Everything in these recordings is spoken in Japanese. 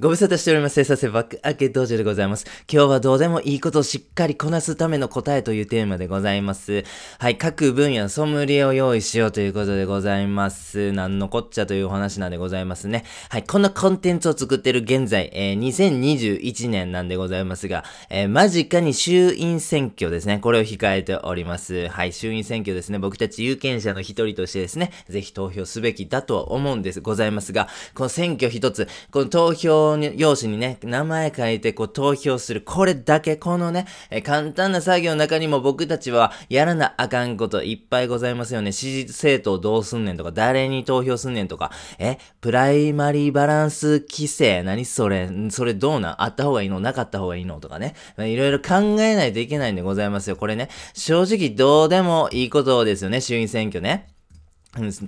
ご無沙汰しております。生産性バック開け道場でございます。今日はどうでもいいことをしっかりこなすための答えというテーマでございます。はい、各分野ソムリエを用意しようということでございます。なんのこっちゃというお話なんでございますね。はい、このコンテンツを作ってる現在、えー、2021年なんでございますが、えー、間近に衆院選挙ですね。これを控えております。はい、衆院選挙ですね。僕たち有権者の一人としてですね、ぜひ投票すべきだとは思うんです。ございますが、この選挙一つ、この投票用紙にね、名前書いてこう投票する。これだけ、このね、え簡単な作業の中にも僕たちはやらなあかんこといっぱいございますよね。支持政党どうすんねんとか、誰に投票すんねんとか、え、プライマリーバランス規制、何それ、それどうなん？あった方がいいの？なかった方がいいの？とかね。いろいろ考えないといけないんでございますよ。これね、正直どうでもいいことですよね、衆院選挙ね。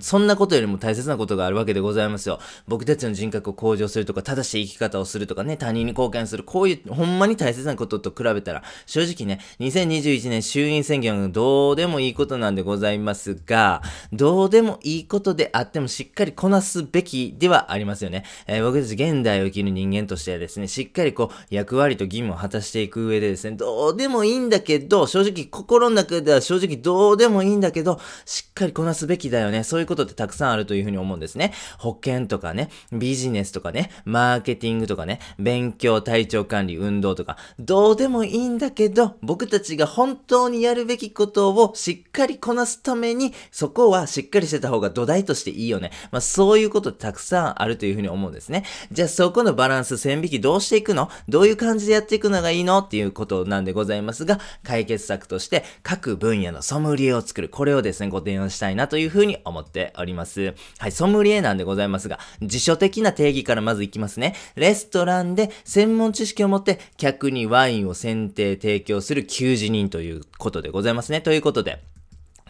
そんなことよりも大切なことがあるわけでございますよ。僕たちの人格を向上するとか、正しい生き方をするとかね、他人に貢献する、こういう、ほんまに大切なことと比べたら、正直ね、2021年衆院選挙がどうでもいいことなんでございますが、どうでもいいことであってもしっかりこなすべきではありますよね。えー、僕たち現代を生きる人間としてはですね、しっかりこう、役割と義務を果たしていく上でですね、どうでもいいんだけど、正直心の中では正直どうでもいいんだけど、しっかりこなすべきだよね。ね、そういうことってたくさんあるというふうに思うんですね。保険とかね、ビジネスとかね、マーケティングとかね、勉強、体調管理、運動とか、どうでもいいんだけど、僕たちが本当にやるべきことをしっかりこなすために、そこはしっかりしてた方が土台としていいよね。まあそういうことたくさんあるというふうに思うんですね。じゃあそこのバランス、線引きどうしていくの？どういう感じでやっていくのがいいの？っていうことなんでございますが、解決策として各分野のソムリエを作る。これをですね、ご提案したいなというふうに思っております。はい、ソムリエなんでございますが、辞書的な定義からまずいきますね。レストランで専門知識を持って客にワインを選定提供する給仕人ということでございますね。ということで、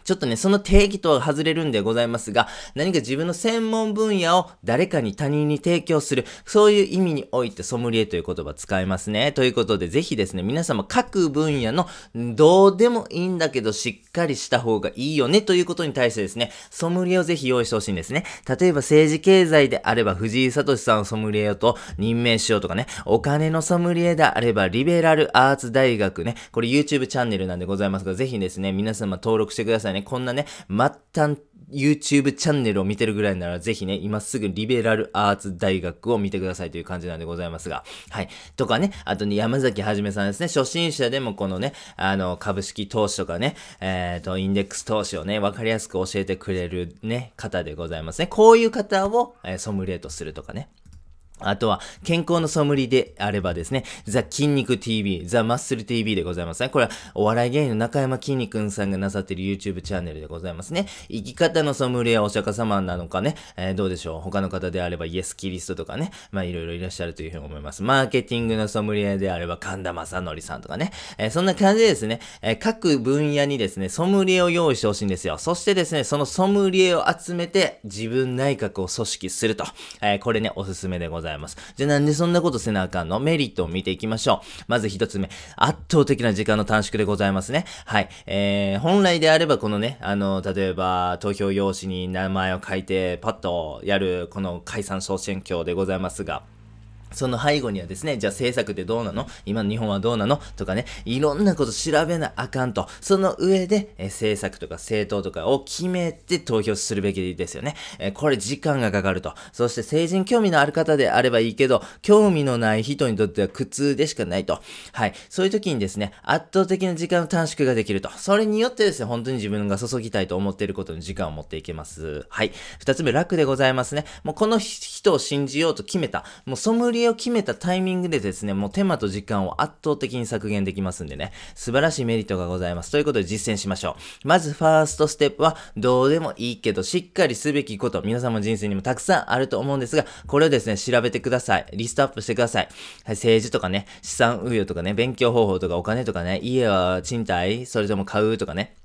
ちょっとね、その定義とは外れるんでございますが、何か自分の専門分野を誰かに他人に提供する、そういう意味においてソムリエという言葉使いますね。ということで、ぜひですね、皆様各分野のどうでもいいんだけどしっかりした方がいいよねということに対してですね、ソムリエをぜひ用意してほしいんですね。例えば政治経済であれば藤井聡さんをソムリエと任命しようとかね、お金のソムリエであればリベラルアーツ大学ね、これ YouTube チャンネルなんでございますが、ぜひですね、皆様登録してくださいね。ね、こんなね、末端 YouTube チャンネルを見てるぐらいなら、ぜひね、今すぐリベラルアーツ大学を見てくださいという感じなんでございますが。はい。とかね、あとね、山崎はじめさんですね。初心者でもこのね、あの、株式投資とかね、えっ、ー、と、インデックス投資をね、わかりやすく教えてくれるね、方でございますね。こういう方を、えー、ソムリエとするとかね。あとは、健康のソムリであればですね、ザ・筋肉 TV、ザ・マッスル TV でございますね。これは、お笑い芸人の中山筋肉さんがなさっている YouTube チャンネルでございますね。生き方のソムリエはお釈迦様なのかね、えー、どうでしょう？他の方であれば、イエス・キリストとかね、まあ、いろいろいらっしゃるというふうに思います。マーケティングのソムリエであれば、神田正則さんとかね、えー、そんな感じでですね、えー、各分野にですね、ソムリエを用意してほしいんですよ。そしてですね、そのソムリエを集めて、自分内閣を組織すると。えこれね、おすすめでございます。ざいますじゃあでそんなことせなあかんの？メリットを見ていきましょう。まず一つ目、圧倒的な時間の短縮でございますね。はい。えー、本来であればこのね、あの、例えば、投票用紙に名前を書いて、パッとやる、この解散総選挙でございますが、その背後にはですね、じゃあ政策ってどうなの？今の日本はどうなの？とかね、いろんなこと調べなあかんと。その上で、え政策とか政党とかを決めて投票するべきですよね。えこれ時間がかかると。そして成人興味のある方であればいいけど、興味のない人にとっては苦痛でしかないと。はい。そういう時にですね、圧倒的な時間の短縮ができると。それによってですね、本当に自分が注ぎたいと思っていることに時間を持っていけます。はい。二つ目、楽でございますね。もうこの人を信じようと決めた。もうソムリエを決めたタイミングでですね、もう手間と時間を圧倒的に削減できますんでね、素晴らしいメリットがございます。ということで実践しましょう。まずファーストステップは、どうでもいいけど、しっかりすべきこと、皆様の人生にもたくさんあると思うんですが、これをですね、調べてください。リストアップしてください。はい、政治とかね、資産運用とかね、勉強方法とかお金とかね、家は賃貸それとも買うとかね、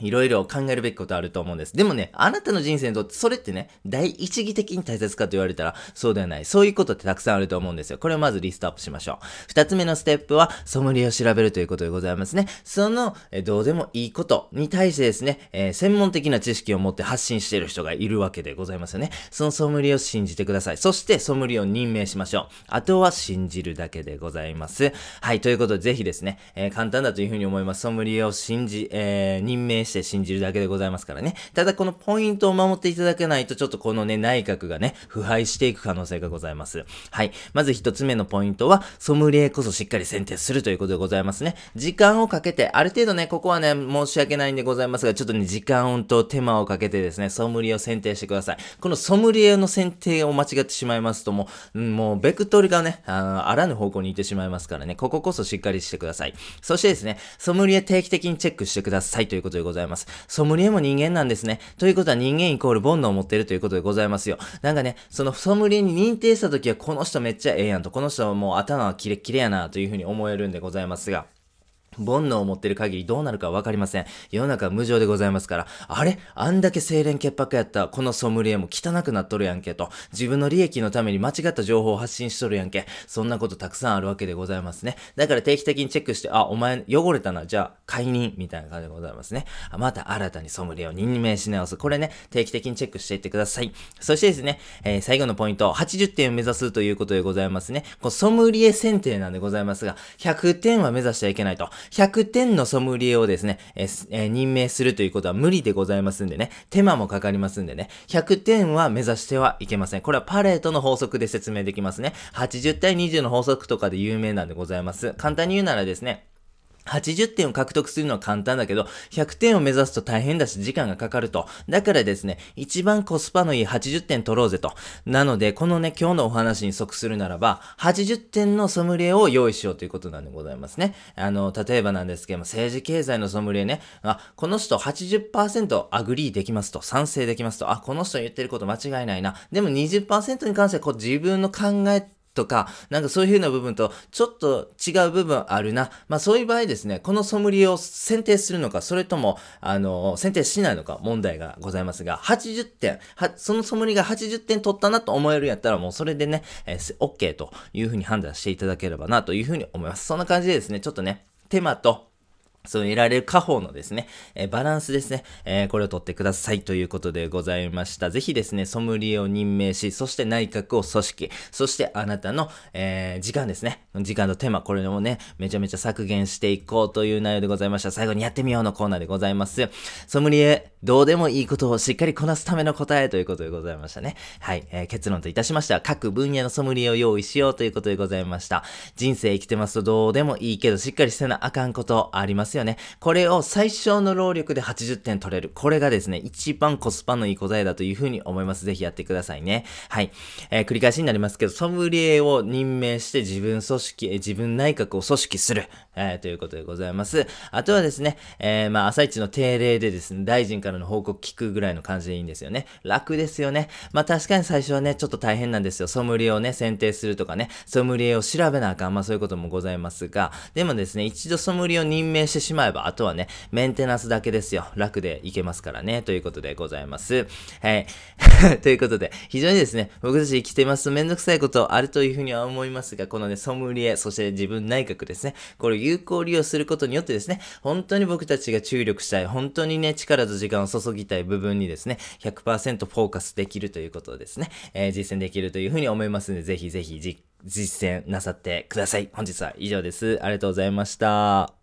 いろいろ考えるべきことあると思うんです。でもね、あなたの人生にとってそれってね、第一義的に大切かと言われたらそうではない。そういうことってたくさんあると思うんですよ。これをまずリストアップしましょう。二つ目のステップは、ソムリエを調べるということでございますね。その、えどうでもいいことに対してですね、えー、専門的な知識を持って発信している人がいるわけでございますよね。そのソムリエを信じてください。そしてソムリエを任命しましょう。あとは信じるだけでございます。はい、ということでぜひですね、えー、簡単だというふうに思います。ソムリエを信じ、えー、任命して信じるだけでございますからね。ただこのポイントを守っていただけないと、ちょっとこのね、内閣がね、腐敗していく可能性がございます。はい。まず一つ目のポイントは、ソムリエこそしっかり選定するということでございますね。時間をかけて、ある程度ね、ここはね、申し訳ないんでございますが、ちょっとね、時間と手間をかけてですね、ソムリエを選定してください。このソムリエの選定を間違ってしまいますと、もう、もう、ベクトルがね、ああらぬ方向に行ってしまいますからね、こここそしっかりしてください。そしてですね、ソムリエ定期的にチェックしてくださいということでございます。ざいますソムリエも人間なんですね。ということは人間イコール煩悩を持ってるということでございますよ。なんかね、そのソムリエに認定した時はこの人めっちゃええやんと、この人はもう頭はキレッキレやなというふうに思えるんでございますが、煩悩を持ってる限りどうなるかわかりません。世の中は無常でございますから、あれ？あんだけ清廉潔白やったこのソムリエも汚くなっとるやんけと、自分の利益のために間違った情報を発信しとるやんけ。そんなことたくさんあるわけでございますね。だから定期的にチェックして、あ、お前汚れたな、じゃあ解任みたいな感じでございますね。また新たにソムリエを任命し直す。これね、定期的にチェックしていってください。そしてですね、えー、最後のポイント、80点を目指すということでございますね。こうソムリエ選定なんでございますが、100点は目指してはいけないと。100点のソムリエをですね、えー、任命するということは無理でございますんでね、手間もかかりますんでね、100点は目指してはいけません。これはパレートの法則で説明できますね。80対20の法則とかで有名なんでございます。簡単に言うならですね、80点を獲得するのは簡単だけど、100点を目指すと大変だし時間がかかると。だからですね、一番コスパのいい80点取ろうぜと。なので、このね、今日のお話に即するならば、80点のソムリエを用意しようということなんでございますね。あの、例えばなんですけども、政治経済のソムリエね、あ、この人80% agree できますと、賛成できますと、あ、この人言ってること間違いないな。でも20%に関してはこう自分の考えとか、なんかそういう風な部分とちょっと違う部分あるな。まあそういう場合ですね、このソムリエを選定するのか、それとも、あの、選定しないのか問題がございますが、80点、は、そのソムリエが80点取ったなと思えるんやったらもうそれでね、えー、OK という風に判断していただければなという風に思います。そんな感じでですね、ちょっとね、手間と、そう得られる家宝のですね、えー、バランスですね、えー、これを取ってくださいということでございました。ぜひですね、ソムリエを任命し、そして内閣を組織、そしてあなたの、えー、時間ですね、時間と手間、これをね、めちゃめちゃ削減していこうという内容でございました。最後にやってみようのコーナーでございます。ソムリエ、どうでもいいことをしっかりこなすための答えということでございましたね。はい、え、結論といたしましては、各分野のソムリエを用意しようということでございました。人生生きてますとどうでもいいけど、しっかりせなあかんことありますよね。これを最小の労力で80点取れる。これがですね、一番コスパのいい答えだというふうに思います。ぜひやってくださいね。はい。えー、繰り返しになりますけど、ソムリエを任命して自分組織、自分内閣を組織する。えー、ということでございます。あとはですね、えー、まあ、朝一の定例でですね、大臣からの報告聞くぐらいの感じでいいんですよね。楽ですよね。まあ、確かに最初はね、ちょっと大変なんですよ。ソムリエをね、選定するとかね、ソムリエを調べなあかん。まあ、そういうこともございますが、でもですね、一度ソムリエを任命してしまえば、あとはね、メンテナンスだけですよ。楽でいけますからね。ということでございます。はい。ということで、非常にですね、僕たち生きてますとめんどくさいことあるというふうには思いますが、このね、ソムリエ、そして自分内閣ですね、これを有効利用することによってですね、本当に僕たちが注力したい、本当にね、力と時間を注ぎたい部分にですね、100%フォーカスできるということをですね、えー、実践できるというふうに思いますので、ぜひぜひ実践なさってください。本日は以上です。ありがとうございました。